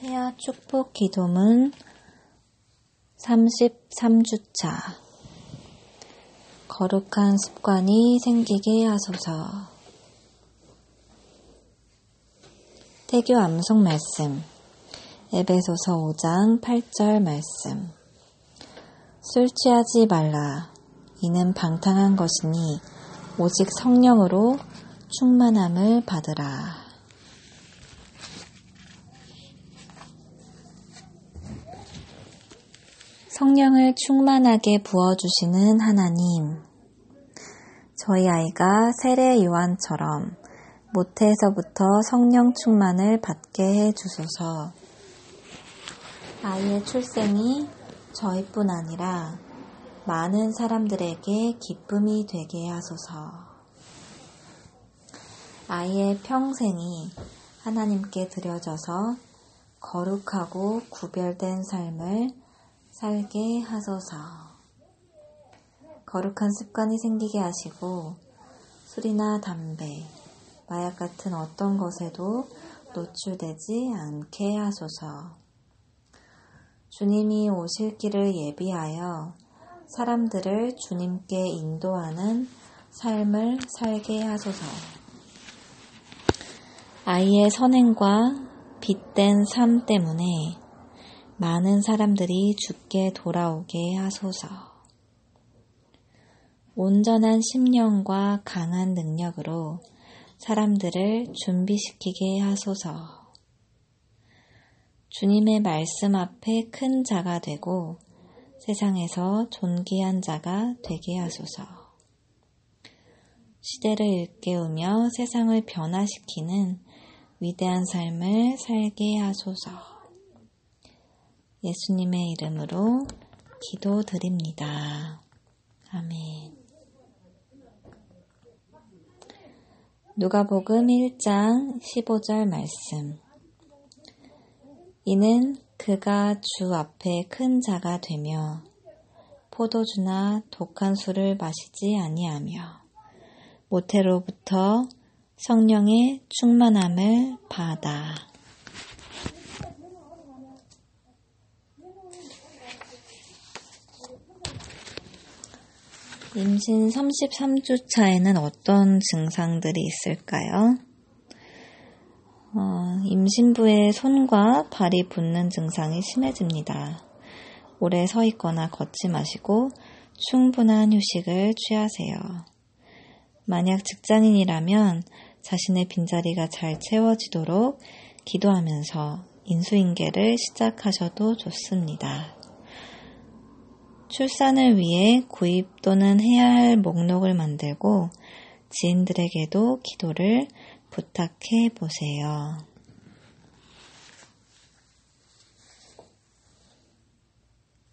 태아 축복 기도문 33주차. 거룩한 습관이 생기게 하소서. 태교 암송 말씀. 에베소서 5장 8절 말씀. 술 취하지 말라. 이는 방탕한 것이니 오직 성령으로 충만함을 받으라. 성령을 충만하게 부어주시는 하나님. 저희 아이가 세례 요한처럼 모태에서부터 성령 충만을 받게 해 주소서. 아이의 출생이 저희뿐 아니라 많은 사람들에게 기쁨이 되게 하소서. 아이의 평생이 하나님께 드려져서 거룩하고 구별된 삶을 살게 하소서. 거룩한 습관이 생기게 하시고 술이나 담배, 마약 같은 어떤 것에도 노출되지 않게 하소서. 주님이 오실 길을 예비하여 사람들을 주님께 인도하는 삶을 살게 하소서. 아이의 선행과 빛된 삶 때문에 많은 사람들이 죽게 돌아오게 하소서. 온전한 심령과 강한 능력으로 사람들을 준비시키게 하소서. 주님의 말씀 앞에 큰 자가 되고 세상에서 존귀한 자가 되게 하소서. 시대를 일깨우며 세상을 변화시키는 위대한 삶을 살게 하소서. 예수님의 이름으로 기도드립니다. 아멘. 누가복음 1장 15절 말씀. 이는 그가 주 앞에 큰 자가 되며 포도주나 독한 술을 마시지 아니하며 모태로부터 성령의 충만함을 받아 임신 33주 차에는 어떤 증상들이 있을까요? 어, 임신부의 손과 발이 붓는 증상이 심해집니다. 오래 서 있거나 걷지 마시고 충분한 휴식을 취하세요. 만약 직장인이라면 자신의 빈자리가 잘 채워지도록 기도하면서 인수인계를 시작하셔도 좋습니다. 출산을 위해 구입 또는 해야 할 목록을 만들고 지인들에게도 기도를 부탁해 보세요.